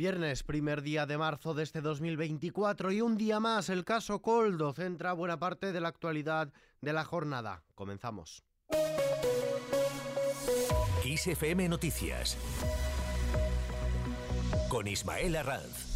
Viernes, primer día de marzo de este 2024 y un día más el caso Coldo centra buena parte de la actualidad de la jornada. Comenzamos. XFM Noticias con Ismael Arranz.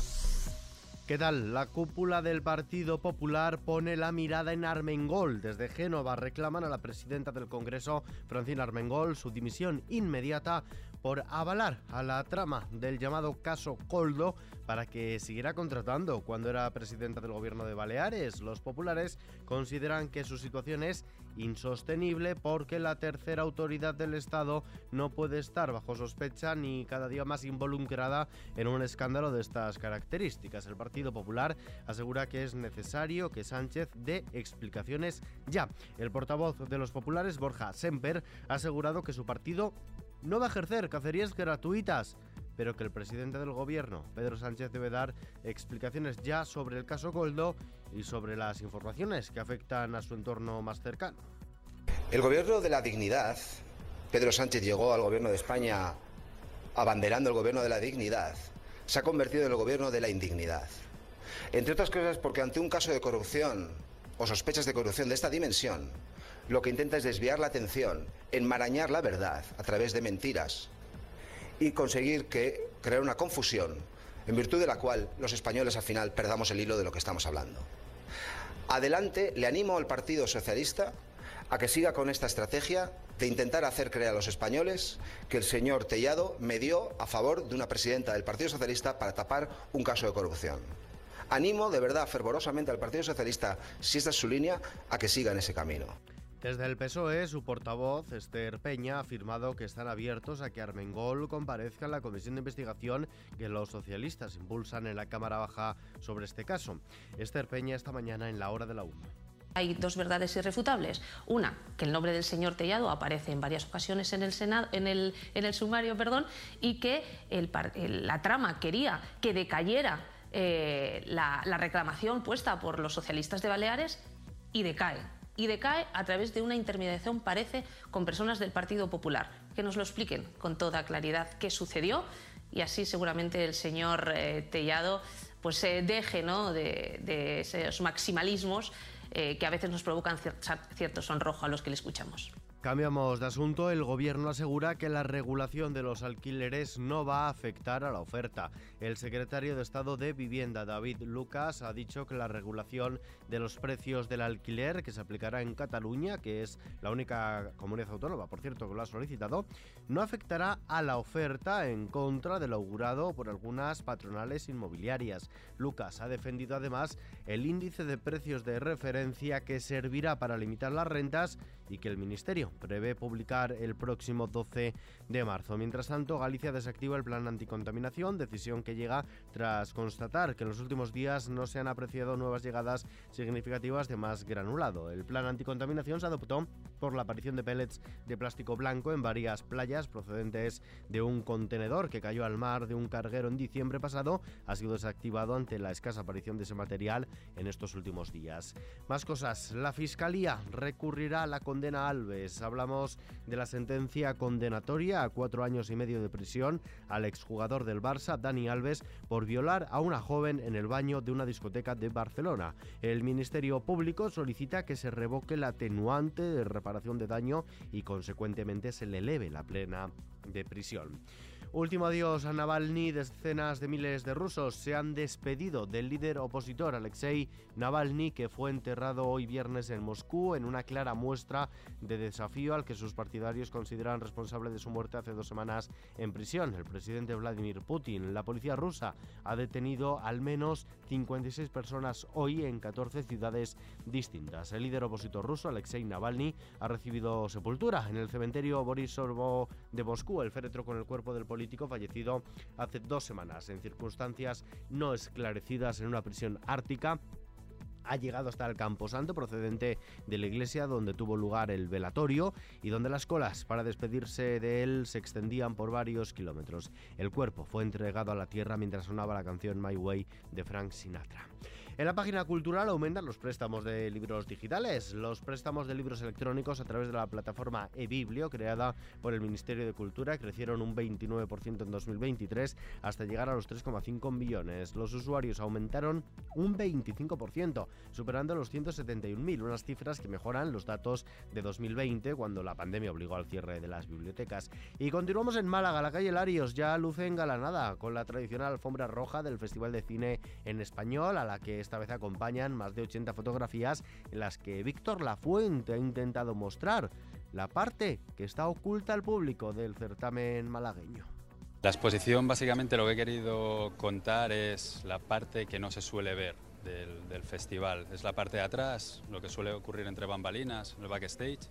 ¿Qué tal? La cúpula del Partido Popular pone la mirada en Armengol. Desde Génova reclaman a la presidenta del Congreso, Francina Armengol, su dimisión inmediata por avalar a la trama del llamado caso Coldo para que siguiera contratando cuando era presidenta del gobierno de Baleares. Los populares consideran que su situación es insostenible porque la tercera autoridad del Estado no puede estar bajo sospecha ni cada día más involucrada en un escándalo de estas características. El Partido Popular asegura que es necesario que Sánchez dé explicaciones ya. El portavoz de los populares, Borja Semper, ha asegurado que su partido no va a ejercer cacerías gratuitas, pero que el presidente del gobierno, Pedro Sánchez, debe dar explicaciones ya sobre el caso Goldo y sobre las informaciones que afectan a su entorno más cercano. El gobierno de la dignidad, Pedro Sánchez llegó al gobierno de España abanderando el gobierno de la dignidad, se ha convertido en el gobierno de la indignidad. Entre otras cosas porque ante un caso de corrupción o sospechas de corrupción de esta dimensión, lo que intenta es desviar la atención, enmarañar la verdad a través de mentiras y conseguir que crear una confusión en virtud de la cual los españoles al final perdamos el hilo de lo que estamos hablando. Adelante, le animo al Partido Socialista a que siga con esta estrategia de intentar hacer creer a los españoles que el señor Tellado medió a favor de una presidenta del Partido Socialista para tapar un caso de corrupción. Animo de verdad fervorosamente al Partido Socialista, si esta es su línea, a que siga en ese camino. Desde el PSOE, su portavoz, Esther Peña, ha afirmado que están abiertos a que Armengol comparezca en la comisión de investigación que los socialistas impulsan en la Cámara Baja sobre este caso. Esther Peña esta mañana en la hora de la UMA. Hay dos verdades irrefutables. Una, que el nombre del señor Tellado aparece en varias ocasiones en el, Senado, en el, en el sumario perdón, y que la trama quería que decayera eh, la, la reclamación puesta por los socialistas de Baleares y decae y decae a través de una intermediación, parece, con personas del Partido Popular. Que nos lo expliquen con toda claridad qué sucedió y así seguramente el señor eh, Tellado pues se deje ¿no? de, esos maximalismos eh, que a veces nos provocan cierto sonrojo a los que le escuchamos. Cambiamos de asunto. El gobierno asegura que la regulación de los alquileres no va a afectar a la oferta. El secretario de Estado de Vivienda, David Lucas, ha dicho que la regulación de los precios del alquiler que se aplicará en Cataluña, que es la única comunidad autónoma, por cierto, que lo ha solicitado, no afectará a la oferta en contra del augurado por algunas patronales inmobiliarias. Lucas ha defendido además el índice de precios de referencia que servirá para limitar las rentas y que el Ministerio prevé publicar el próximo 12 de marzo. Mientras tanto, Galicia desactiva el plan anticontaminación, decisión que llega tras constatar que en los últimos días no se han apreciado nuevas llegadas significativas de más granulado. El plan anticontaminación se adoptó por la aparición de pellets de plástico blanco en varias playas procedentes de un contenedor que cayó al mar de un carguero en diciembre pasado. Ha sido desactivado ante la escasa aparición de ese material en estos últimos días. Más cosas. La Fiscalía recurrirá a la condena a Alves hablamos de la sentencia condenatoria a cuatro años y medio de prisión al exjugador del Barça, Dani Alves, por violar a una joven en el baño de una discoteca de Barcelona. El Ministerio Público solicita que se revoque la atenuante de reparación de daño y consecuentemente se le eleve la plena de prisión. Último adiós a Navalny. Decenas de miles de rusos se han despedido del líder opositor Alexei Navalny, que fue enterrado hoy viernes en Moscú en una clara muestra de desafío al que sus partidarios consideran responsable de su muerte hace dos semanas en prisión. El presidente Vladimir Putin. La policía rusa ha detenido al menos 56 personas hoy en 14 ciudades distintas. El líder opositor ruso, Alexei Navalny, ha recibido sepultura en el cementerio Borisov de Moscú, el féretro con el cuerpo del policía fallecido hace dos semanas en circunstancias no esclarecidas en una prisión ártica ha llegado hasta el Camposanto procedente de la iglesia donde tuvo lugar el velatorio y donde las colas para despedirse de él se extendían por varios kilómetros. El cuerpo fue entregado a la tierra mientras sonaba la canción My Way de Frank Sinatra. En la página cultural aumentan los préstamos de libros digitales. Los préstamos de libros electrónicos a través de la plataforma eBiblio, creada por el Ministerio de Cultura, crecieron un 29% en 2023 hasta llegar a los 3,5 millones. Los usuarios aumentaron un 25%, superando los 171.000, unas cifras que mejoran los datos de 2020, cuando la pandemia obligó al cierre de las bibliotecas. Y continuamos en Málaga, la calle Larios ya luce engalanada con la tradicional alfombra roja del Festival de Cine en Español, a la que esta vez acompañan más de 80 fotografías en las que Víctor Lafuente ha intentado mostrar la parte que está oculta al público del certamen malagueño. La exposición básicamente lo que he querido contar es la parte que no se suele ver del, festival. Es la parte de atrás, lo que suele ocurrir entre bambalinas, el backstage,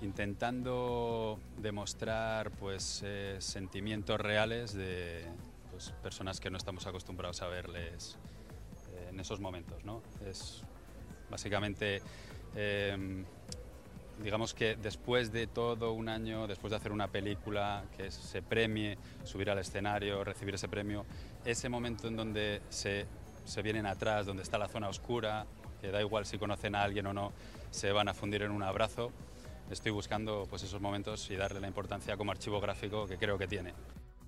intentando demostrar pues, eh, sentimientos reales de pues, personas que no estamos acostumbrados a verles en esos momentos. ¿no? Es básicamente, em, digamos que después de todo un año, después de hacer una película, que se premie, subir al escenario, recibir ese premio, ese momento en donde se se vienen atrás, donde está la zona oscura, que da igual si conocen a alguien o no, se van a fundir en un abrazo. Estoy buscando pues, esos momentos y darle la importancia como archivo gráfico que creo que tiene.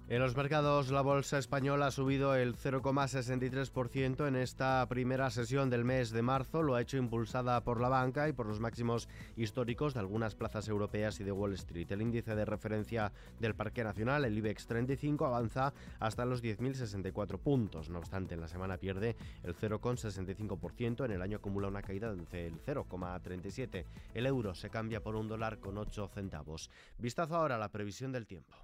En los mercados la bolsa española ha subido el 0,63% en esta primera sesión del mes de marzo. Lo ha hecho impulsada por la banca y por los máximos históricos de algunas plazas europeas y de Wall Street. El índice de referencia del Parque Nacional, el IBEX 35, avanza hasta los 10.064 puntos. No obstante, en la semana pierde el 0,65%. En el año acumula una caída del 0,37%. El euro se cambia por un dólar con 8 centavos. Vistazo ahora a la previsión del tiempo.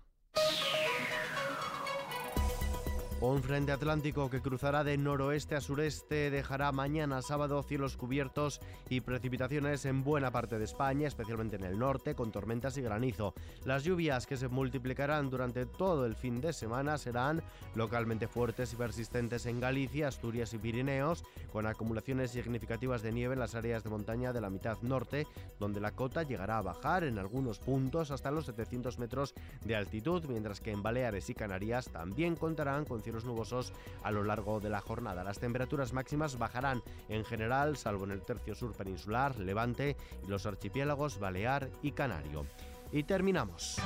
Un frente atlántico que cruzará de noroeste a sureste dejará mañana sábado cielos cubiertos y precipitaciones en buena parte de España, especialmente en el norte, con tormentas y granizo. Las lluvias que se multiplicarán durante todo el fin de semana serán localmente fuertes y persistentes en Galicia, Asturias y Pirineos, con acumulaciones significativas de nieve en las áreas de montaña de la mitad norte, donde la cota llegará a bajar en algunos puntos hasta los 700 metros de altitud, mientras que en Baleares y Canarias también contarán con los nubosos a lo largo de la jornada. Las temperaturas máximas bajarán en general, salvo en el tercio sur peninsular, Levante y los archipiélagos Balear y Canario. Y terminamos.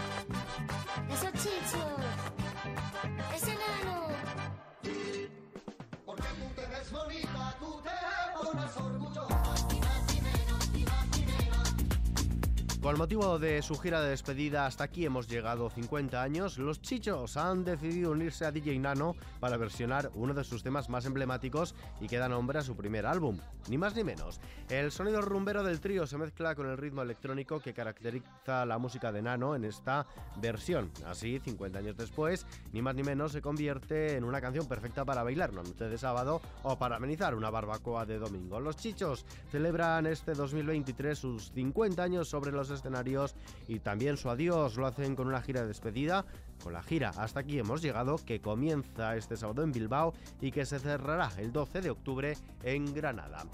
Con motivo de su gira de despedida, hasta aquí hemos llegado 50 años, los Chichos han decidido unirse a DJ Nano para versionar uno de sus temas más emblemáticos y que da nombre a su primer álbum, ni más ni menos. El sonido rumbero del trío se mezcla con el ritmo electrónico que caracteriza la música de Nano en esta versión. Así, 50 años después, ni más ni menos se convierte en una canción perfecta para bailar una noche de sábado o para amenizar una barbacoa de domingo. Los Chichos celebran este 2023 sus 50 años sobre los escenarios y también su adiós lo hacen con una gira de despedida. Con la gira hasta aquí hemos llegado que comienza este sábado en Bilbao y que se cerrará el 12 de octubre en Granada.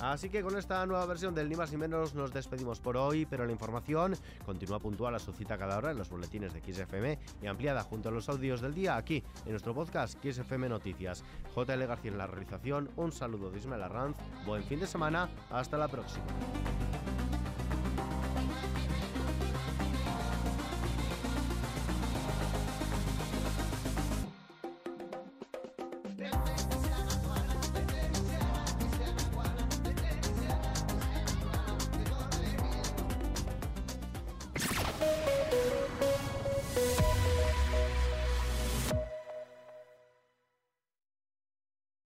Así que con esta nueva versión del Ni más ni menos nos despedimos por hoy, pero la información continúa puntual a su cita cada hora en los boletines de XFM y ampliada junto a los audios del día aquí en nuestro podcast XFM Noticias. JL García en la realización, un saludo de Ismael Arranz, buen fin de semana, hasta la próxima. Big